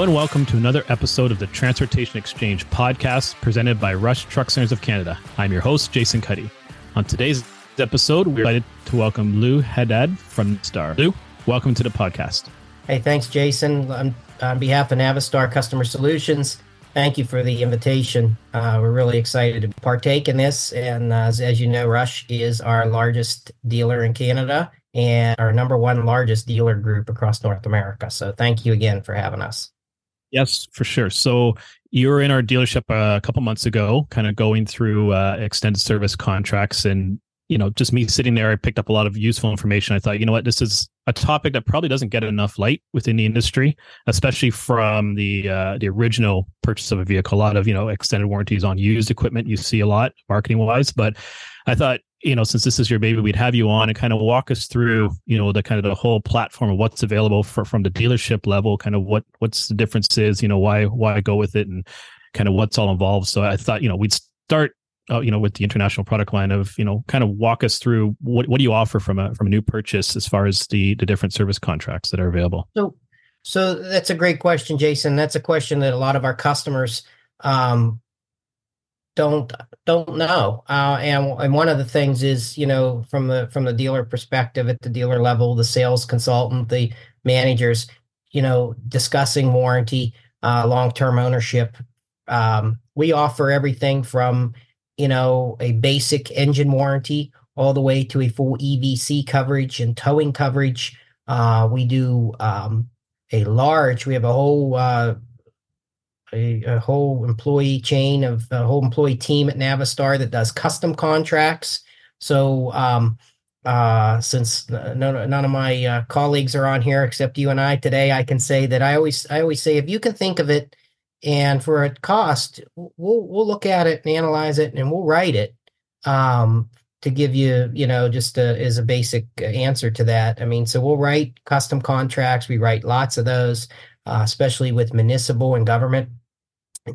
And welcome to another episode of the Transportation Exchange podcast presented by Rush Truck Centers of Canada. I'm your host, Jason Cuddy. On today's episode, we're excited to welcome Lou Haddad from Star. Lou, welcome to the podcast. Hey, thanks, Jason. On, on behalf of Navistar Customer Solutions, thank you for the invitation. Uh, we're really excited to partake in this. And uh, as, as you know, Rush is our largest dealer in Canada and our number one largest dealer group across North America. So thank you again for having us. Yes, for sure. So you were in our dealership uh, a couple months ago, kind of going through uh, extended service contracts, and you know, just me sitting there, I picked up a lot of useful information. I thought, you know what, this is a topic that probably doesn't get enough light within the industry, especially from the uh, the original purchase of a vehicle. A lot of you know extended warranties on used equipment you see a lot marketing wise, but I thought you know, since this is your baby, we'd have you on and kind of walk us through, you know, the kind of the whole platform of what's available for from the dealership level, kind of what what's the differences, you know, why why go with it, and kind of what's all involved. So I thought, you know, we'd start, uh, you know, with the international product line of, you know, kind of walk us through what what do you offer from a from a new purchase as far as the the different service contracts that are available. So, so that's a great question, Jason. That's a question that a lot of our customers um, don't don't know. Uh, and and one of the things is you know from the from the dealer perspective at the dealer level, the sales consultant, the managers, you know, discussing warranty, uh, long term ownership. Um, we offer everything from you know a basic engine warranty all the way to a full EVC coverage and towing coverage. Uh, we do um, a large. We have a whole uh, a, a, whole employee chain of a whole employee team at Navistar that does custom contracts. So, um, uh, since none, none of my uh, colleagues are on here except you and I today, I can say that I always I always say if you can think of it, and for a cost, we'll we'll look at it and analyze it, and we'll write it um, to give you you know just a, as a basic answer to that. I mean, so we'll write custom contracts. We write lots of those, uh, especially with municipal and government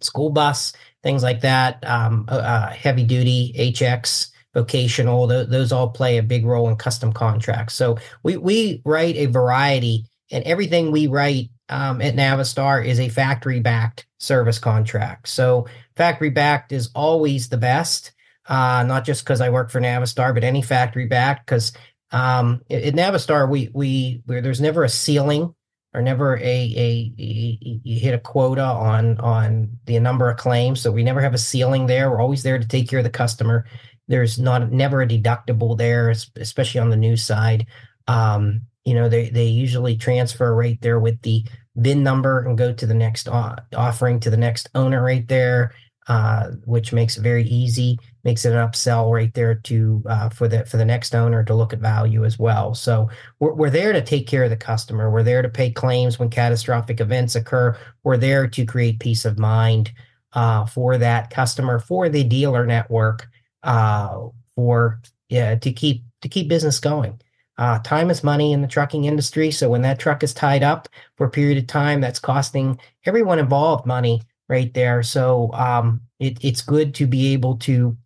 school bus, things like that, um, uh, uh heavy duty, HX, vocational, th- those all play a big role in custom contracts. So we, we write a variety, and everything we write um, at Navistar is a factory backed service contract. So factory backed is always the best, uh, not just because I work for Navistar, but any factory backed because um, at, Navistar we we there's never a ceiling or never a, a, a, you hit a quota on on the number of claims. So we never have a ceiling there. We're always there to take care of the customer. There's not never a deductible there especially on the new side. Um, you know they they usually transfer right there with the VIN number and go to the next offering to the next owner right there uh, which makes it very easy, makes it an upsell right there to uh, for the for the next owner to look at value as well. So we're we're there to take care of the customer. We're there to pay claims when catastrophic events occur. We're there to create peace of mind uh, for that customer, for the dealer network, uh, for yeah to keep to keep business going. Uh, time is money in the trucking industry. So when that truck is tied up for a period of time, that's costing everyone involved money right there. So um, it, it's good to be able to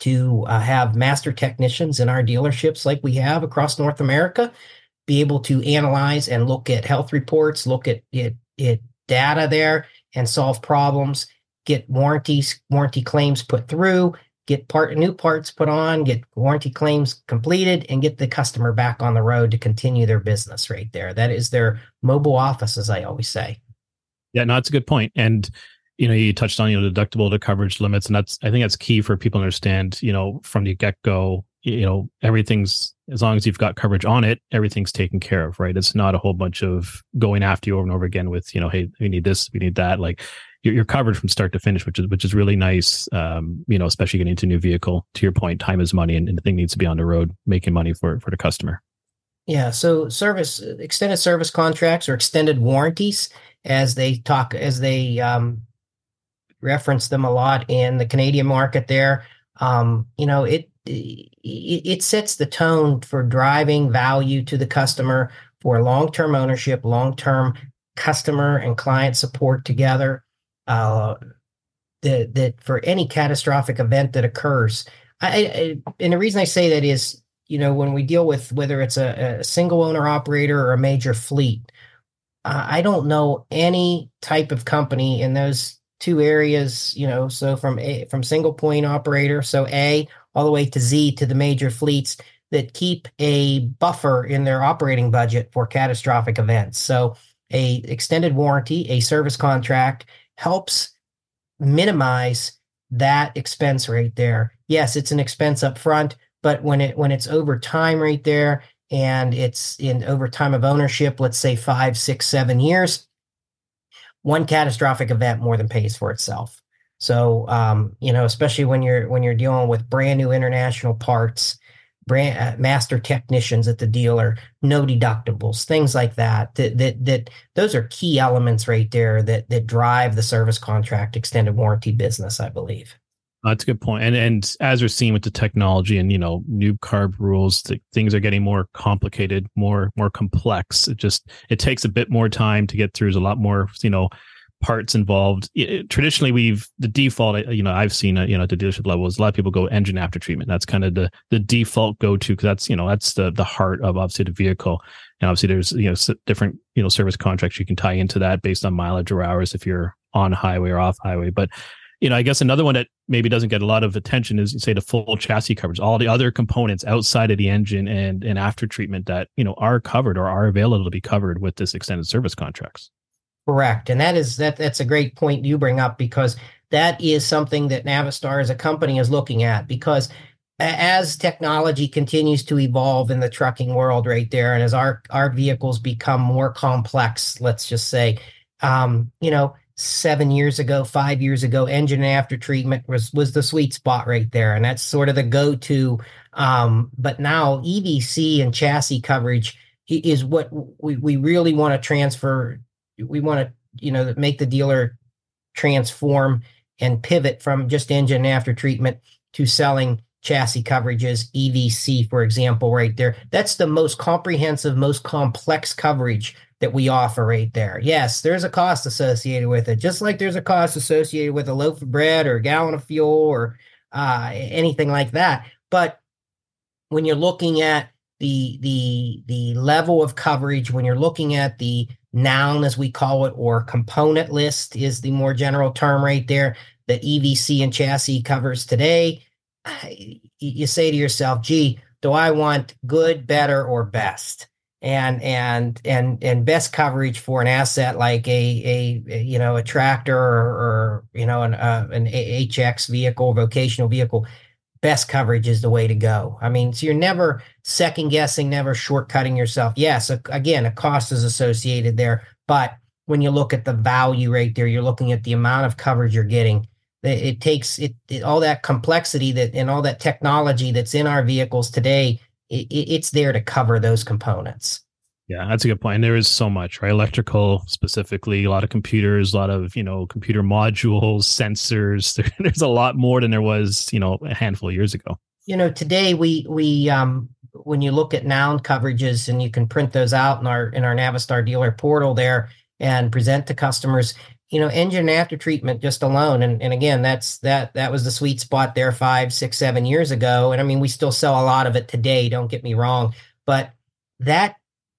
to uh, have master technicians in our dealerships like we have across North America, be able to analyze and look at health reports, look at it, it data there, and solve problems. Get warranties, warranty claims put through, get part new parts put on, get warranty claims completed, and get the customer back on the road to continue their business right there. That is their mobile office, as I always say. Yeah, no, that's a good point. And you know, you touched on you know deductible to coverage limits, and that's I think that's key for people to understand. You know, from the get go, you know, everything's as long as you've got coverage on it, everything's taken care of, right? It's not a whole bunch of going after you over and over again with you know, hey, we need this, we need that. Like you're, you're covered from start to finish, which is which is really nice. Um, you know, especially getting into a new vehicle. To your point, time is money, and, and the thing needs to be on the road making money for for the customer. Yeah. So service extended service contracts or extended warranties as they talk as they um, reference them a lot in the Canadian market. There, um, you know, it, it it sets the tone for driving value to the customer for long term ownership, long term customer and client support together. Uh, that that for any catastrophic event that occurs, I, I, and the reason I say that is, you know, when we deal with whether it's a, a single owner operator or a major fleet, uh, I don't know any type of company in those two areas. You know, so from a from single point operator, so A all the way to Z to the major fleets that keep a buffer in their operating budget for catastrophic events. So a extended warranty, a service contract helps minimize that expense right there. Yes, it's an expense up front, but when it when it's over time right there and it's in over time of ownership, let's say five, six, seven years, one catastrophic event more than pays for itself. So um, you know, especially when you're when you're dealing with brand new international parts brand uh, master technicians at the dealer, no deductibles, things like that. That that that those are key elements right there that that drive the service contract extended warranty business. I believe. Uh, that's a good point. And and as we're seeing with the technology and you know new CARB rules, things are getting more complicated, more more complex. It just it takes a bit more time to get through. There's a lot more you know parts involved. It, traditionally, we've the default. You know, I've seen uh, you know at the dealership level is a lot of people go engine after treatment. That's kind of the the default go to because that's you know that's the the heart of obviously the vehicle. And obviously, there's you know different you know service contracts you can tie into that based on mileage or hours if you're on highway or off highway. But you know, I guess another one that maybe doesn't get a lot of attention is say the full chassis coverage, all the other components outside of the engine and and after treatment that you know are covered or are available to be covered with this extended service contracts. Correct. And that is that that's a great point you bring up because that is something that Navistar as a company is looking at because as technology continues to evolve in the trucking world right there and as our our vehicles become more complex, let's just say um, you know, 7 years ago, 5 years ago, engine after treatment was was the sweet spot right there. And that's sort of the go-to um, but now EVC and chassis coverage is what we, we really want to transfer we want to you know make the dealer transform and pivot from just engine after treatment to selling chassis coverages evc for example right there. That's the most comprehensive most complex coverage that we offer right there. Yes there's a cost associated with it just like there's a cost associated with a loaf of bread or a gallon of fuel or uh, anything like that. But when you're looking at the the the level of coverage when you're looking at the noun as we call it or component list is the more general term right there that evc and chassis covers today you say to yourself gee do i want good better or best and and and and best coverage for an asset like a a, you know a tractor or, or you know an uh, an hx vehicle vocational vehicle best coverage is the way to go. I mean, so you're never second guessing, never shortcutting yourself. Yes, a, again, a cost is associated there, but when you look at the value right there, you're looking at the amount of coverage you're getting. It, it takes it, it, all that complexity that and all that technology that's in our vehicles today. It, it's there to cover those components. Yeah, that's a good point. And there is so much, right? Electrical specifically, a lot of computers, a lot of, you know, computer modules, sensors. There, there's a lot more than there was, you know, a handful of years ago. You know, today we we um when you look at noun coverages and you can print those out in our in our Navistar dealer portal there and present to customers, you know, engine after treatment just alone. And and again, that's that that was the sweet spot there five, six, seven years ago. And I mean, we still sell a lot of it today, don't get me wrong. But that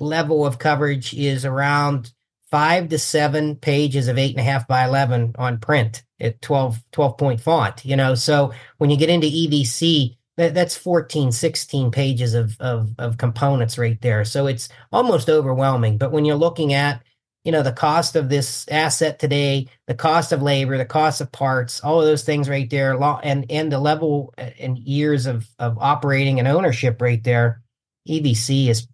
level of coverage is around five to seven pages of eight and a half by 11 on print at 12, 12 point font, you know? So when you get into EVC, that, that's 14, 16 pages of, of, of components right there. So it's almost overwhelming. But when you're looking at, you know, the cost of this asset today, the cost of labor, the cost of parts, all of those things right there, and, and the level and years of, of operating and ownership right there, EVC is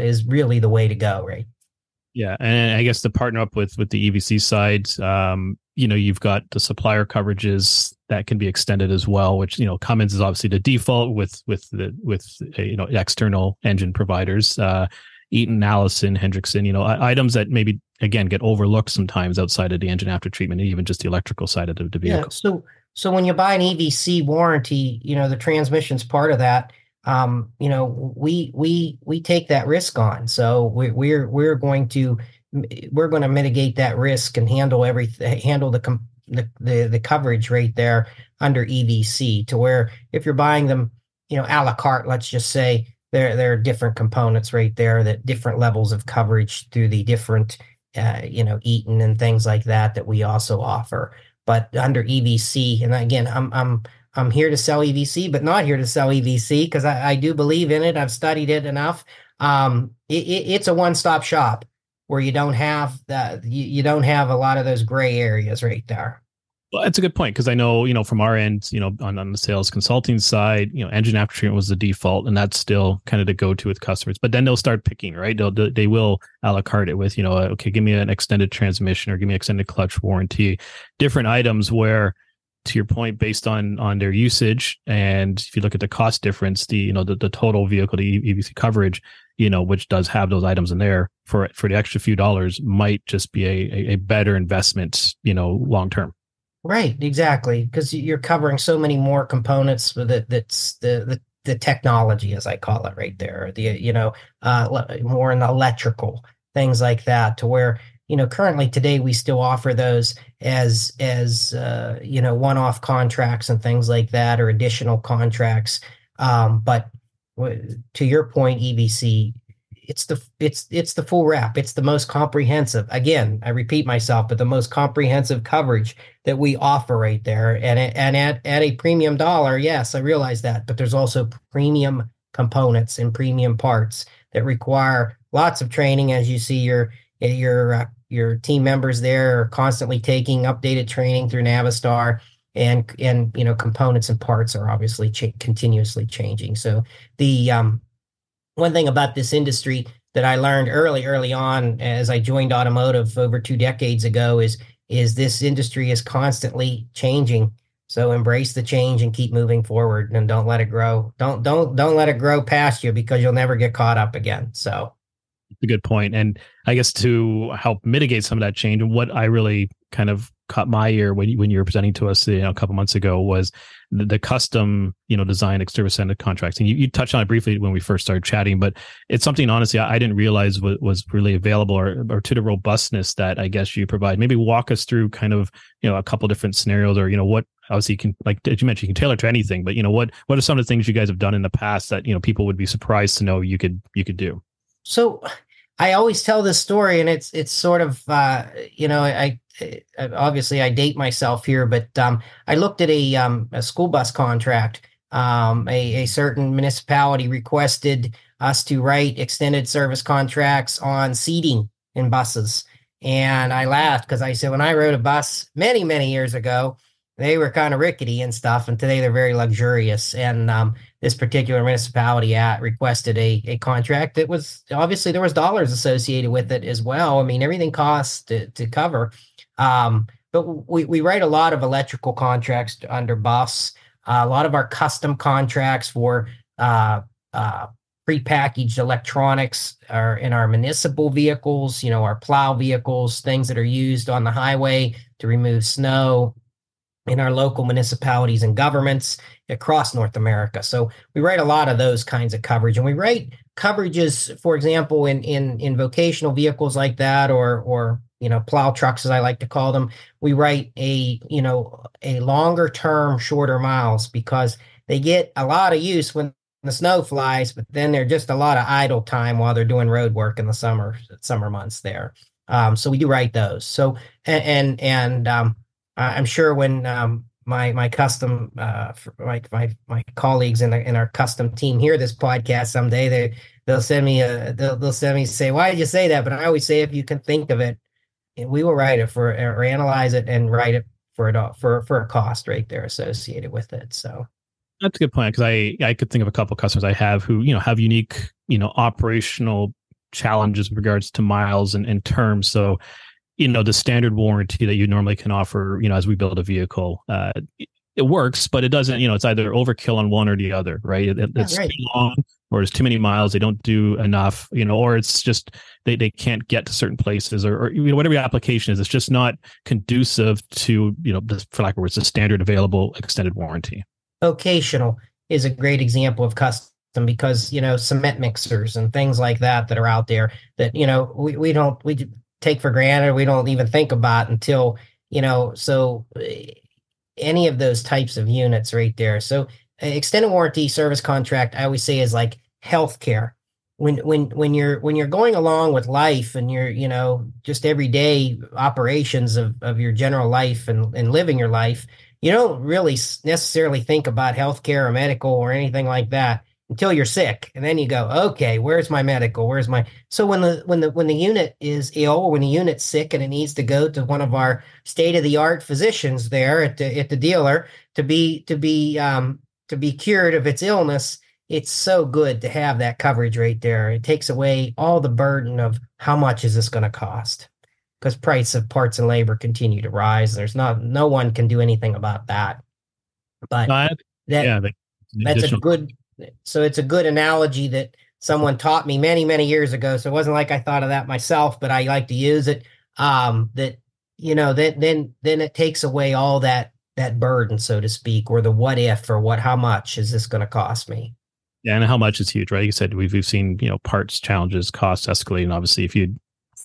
is really the way to go, right? Yeah, and I guess to partner up with with the EVC side, um, you know, you've got the supplier coverages that can be extended as well. Which you know, Cummins is obviously the default with with the with uh, you know external engine providers. Uh, Eaton, Allison, Hendrickson, you know, items that maybe again get overlooked sometimes outside of the engine after treatment, even just the electrical side of the, the vehicle. Yeah, so so when you buy an EVC warranty, you know, the transmission's part of that um, you know, we we we take that risk on. So we, we're we're going to we're going to mitigate that risk and handle everything, handle the, the the the coverage right there under EVC. To where if you're buying them, you know, a la carte, let's just say there there are different components right there that different levels of coverage through the different uh, you know, Eaton and things like that that we also offer. But under EVC, and again, I'm I'm I'm here to sell EVC, but not here to sell EVC because I, I, do believe in it. I've studied it enough. Um, it, it, it's a one-stop shop where you don't have that. You, you don't have a lot of those gray areas right there. Well, that's a good point because I know, you know, from our end, you know, on, on the sales consulting side, you know, engine after treatment was the default, and that's still kind of the go to with customers. But then they'll start picking, right? They'll they will a la carte it with, you know, uh, okay, give me an extended transmission or give me extended clutch warranty, different items where to your point based on on their usage and if you look at the cost difference the you know the, the total vehicle to evc coverage you know which does have those items in there for for the extra few dollars might just be a, a better investment you know long term right exactly because you're covering so many more components that that's the, the the technology as i call it right there the you know uh more in the electrical things like that to where you know currently today we still offer those as as uh, you know one off contracts and things like that or additional contracts um, but to your point evc it's the it's it's the full wrap. It's the most comprehensive. Again i repeat myself but the most comprehensive coverage that we offer right there. And and at, at a premium dollar yes i realize that but there's also premium components and premium parts that require lots of training. As you see your your uh, your team members there are constantly taking updated training through Navistar and and you know components and parts are obviously continuously changing. So the um, one thing about this industry that I learned early early on as I joined automotive over two decades ago is is this industry is constantly changing. So embrace the change and keep moving forward and don't let it grow. Don't don't don't let it grow past you because you'll never get caught up again. So a good point. And I guess to help mitigate some of that change, and what I really kind of caught my ear when you, when you were presenting to us you know, a couple months ago was the, the custom you know design ended contracts and you, you touched on it briefly when we first started chatting but it's something honestly i, I didn't realize was, was really available or, or to the robustness that i guess you provide. Maybe walk us through kind of you know a couple different scenarios or you know what obviously you can like did you mention you can tailor to anything but you know what what are some of the things you guys have done in the past that you know people would be surprised to know you could you could do? So I always tell this story, and it's it's sort of uh, you know I, I, obviously I date myself here, but um, I looked at a um, a school bus contract. Um, a, a certain municipality requested us to write extended service contracts on seating in buses, and I laughed because I said when I rode a bus many many years ago, they were kind of rickety and stuff, and today they're very luxurious. And um, this particular municipality at requested a, a contract that was obviously there was dollars associated with it as well. I mean, everything costs to, to cover. Um, but we, we write a lot of electrical contracts under bus, uh, a lot of our custom contracts for uh, uh, prepackaged electronics are in our municipal vehicles, you know, our plow vehicles, things that are used on the highway to remove snow, in our local municipalities and governments across North America. So we write a lot of those kinds of coverage, and we write coverages, for example, in in in vocational vehicles like that, or or you know plow trucks as I like to call them. We write a you know a longer term, shorter miles because they get a lot of use when the snow flies, but then they're just a lot of idle time while they're doing road work in the summer summer months there. Um, so we do write those. So and and, and um, I'm sure when um, my my custom uh, my my my colleagues in, the, in our custom team hear this podcast someday, they they'll send me a they'll, they'll send me say, why did you say that? But I always say, if you can think of it, we will write it for or analyze it and write it for it for for a cost right there associated with it. So that's a good point because I I could think of a couple of customers I have who you know have unique you know operational challenges with regards to miles and, and terms. So you know the standard warranty that you normally can offer you know as we build a vehicle uh, it works but it doesn't you know it's either overkill on one or the other right it, it's right. too long or it's too many miles they don't do enough you know or it's just they, they can't get to certain places or, or you know whatever your application is it's just not conducive to you know for lack of words the standard available extended warranty vocational is a great example of custom because you know cement mixers and things like that that are out there that you know we, we don't we take for granted we don't even think about until you know so eh, any of those types of units right there. So extended warranty service contract i always say is like healthcare. When when when you're when you're going along with life and you're you know just everyday operations of of your general life and and living your life you don't really necessarily think about healthcare or medical or anything like that until you're sick and then you go okay where's my medical? Where's my so when the when the when the unit is ill or when the unit's sick and it needs to go to one of our state of the art physicians there at the at the dealer to be to be um to be cured of its illness it's so good to have that coverage right there. It takes away all the burden of how much is this going to cost? Because price of parts and labor continue to rise. There's not no one can do anything about that. But that yeah, that's a good so it's a good analogy that someone taught me many, many years ago. So it wasn't like I thought of that myself, but I like to use it. Um, that you know, that then then it takes away all that that burden, so to speak, or the what if or what how much is this going to cost me? Yeah, and how much is huge, right? You said we've we've seen you know parts challenges, costs escalating. Obviously, if you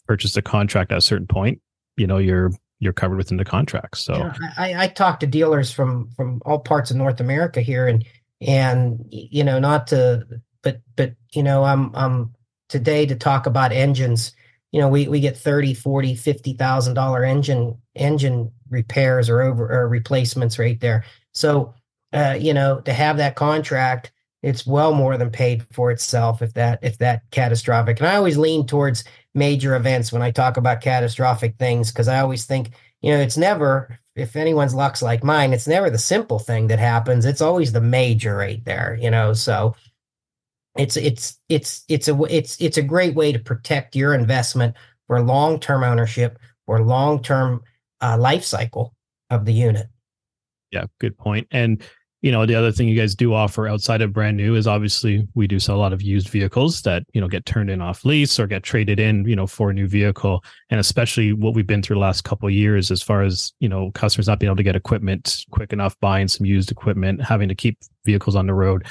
purchased a contract at a certain point, you know you're you're covered within the contract. So yeah, I, I talk to dealers from from all parts of North America here, and and you know not to but but you know i'm i'm today to talk about engines you know we we get 30 40 50 thousand dollar engine engine repairs or over or replacements right there. So uh you know to have that contract it's well more than paid for itself if that if that catastrophic and i always lean towards major events when i talk about catastrophic things because i always think you know it's never if anyone's luck's like mine, it's never the simple thing that happens. It's always the major right there, you know. So it's it's it's it's a it's it's a great way to protect your investment for long term ownership or long term uh, life cycle of the unit. Yeah, good point. And you know the other thing you guys do offer outside of brand new is obviously we do sell a lot of used vehicles that you know get turned in off lease or get traded in you know for a new vehicle. And especially what we've been through the last couple years as far as you know customers not being able to get equipment quick enough buying some used equipment having to keep vehicles on the road.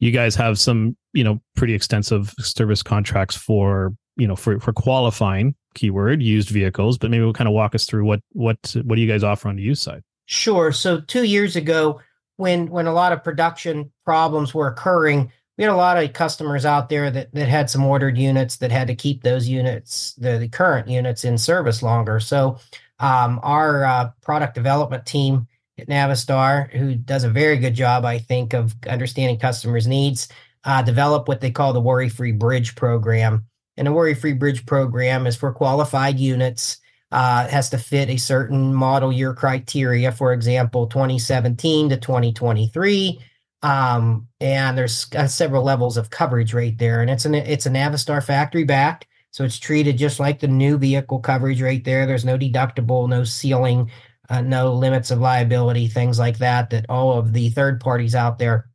You guys have some you know pretty extensive service contracts for you know for for qualifying keyword used vehicles but maybe we'll kind of walk us through what what what do you guys offer on the used side? Sure. So two years ago when when a lot of production problems were occurring, we had a lot of customers out there that that had some ordered units that had to keep those units, the, the current units, in service longer. So um, our uh, product development team at Navistar, who does a very good job, I think, of understanding customers' needs, uh, develop what they call the Worry Free Bridge program. And the Worry Free Bridge program is for qualified units uh, has to fit a certain model year criteria, for example, 2017 to 2023. Um, and there's uh, several levels of coverage right there. And it's an it's a Navistar factory backed, so it's treated just like the new vehicle coverage right there. There's no deductible, no ceiling, uh, no limits of liability, things like that that all of the third parties out there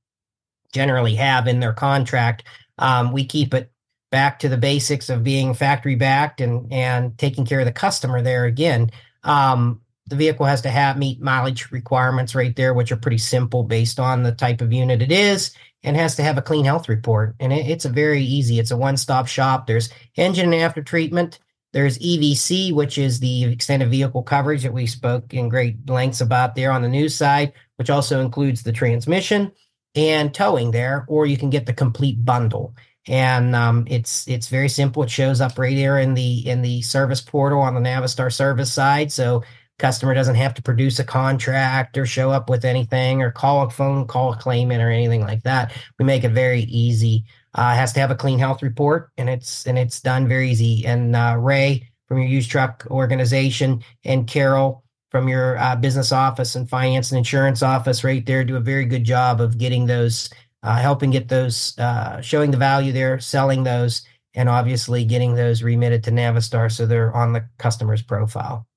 generally have in their contract. Um, we keep it back to the basics of being factory backed and and taking care of the customer there again um, the vehicle has to have meet mileage requirements right there which are pretty simple based on the type of unit it is and has to have a clean health report. And it, it's a very easy it's a one-stop shop. There's engine and after treatment there's evc which is the extended vehicle coverage that we spoke in great lengths about there on the news side which also includes the transmission and towing there or you can get the complete bundle and um, it's it's very simple. It shows up right there in the in the service portal on the Navistar service side, so customer doesn't have to produce a contract or show up with anything or call a phone call a claimant or anything like that. We make it very easy. Uh, has to have a clean health report, and it's and it's done very easy. And uh, Ray from your used truck organization and Carol from your uh, business office and finance and insurance office right there do a very good job of getting those uh, helping get those, uh, showing the value there, selling those, and obviously getting those remitted to Navistar so they're on the customer's profile.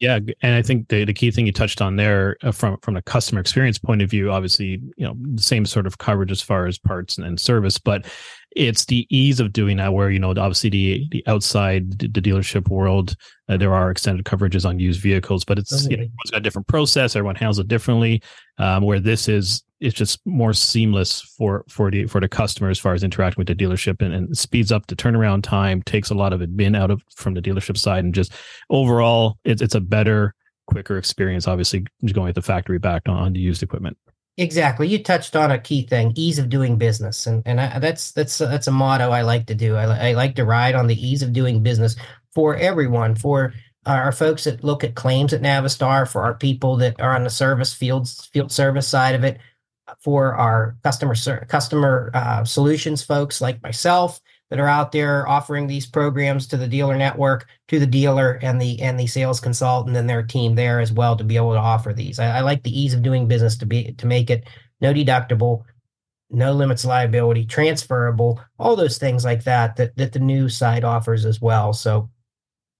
Yeah, and I think the, the key thing you touched on there, uh, from from a customer experience point of view, obviously, you know, the same sort of coverage as far as parts and, and service, but it's the ease of doing that. Where you know, obviously, the the outside the dealership world, uh, there are extended coverages on used vehicles, but it's you know, everyone's got a different process. Everyone handles it differently. Um, where this is it's just more seamless for for the for the customer as far as interacting with the dealership and, and speeds up the turnaround time takes a lot of admin out of from the dealership side and just overall it's it's a better quicker experience obviously going with the factory back on, on the used equipment Exactly. You touched on a key thing: ease of doing business, and and I, that's that's that's a motto I like to do. I, I like to ride on the ease of doing business for everyone, for our folks that look at claims at Navistar, for our people that are on the service fields field service side of it, for our customer customer uh, solutions folks like myself that are out there offering these programs to the dealer network, to the dealer and the and the sales consultant and their team there as well to be able to offer these. I, I like the ease of doing business to be to make it no deductible, no limits liability, transferable, all those things like that that that the new side offers as well. So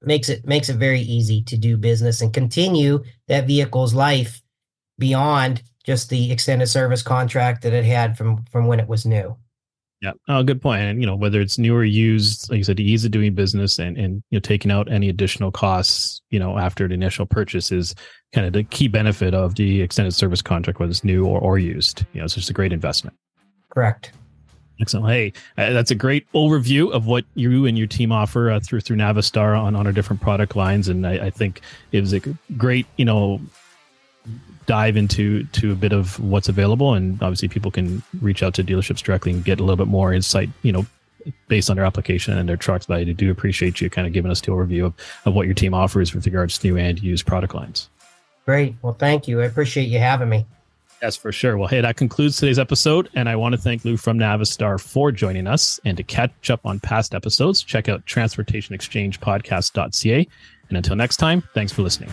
makes it makes it very easy to do business and continue that vehicle's life beyond just the extended service contract that it had from from when it was new. Yeah. Oh, good point. And you know, whether it's new or used, like I said, the ease of doing business and and you know, taking out any additional costs, you know, after the initial purchase is kind of the key benefit of the extended service contract, whether it's new or, or used. You know, it's just a great investment. Correct. Excellent. Hey, uh, that's a great overview of what you and your team offer uh, through through Navistar on, on our different product lines, and I, I think it was a great, you know, dive into to a bit of what's available and obviously people can reach out to dealerships directly and get a little bit more insight you know based on their application and their trucks but i do appreciate you kind of giving us the overview of, of what your team offers with regards to new and used product lines great well thank you i appreciate you having me Yes, for sure. Well, hey, that concludes today's episode. And I want to thank Lou from Navistar for joining us. And to catch up on past episodes, check out transportationexchangepodcast.ca. And until next time, thanks for listening.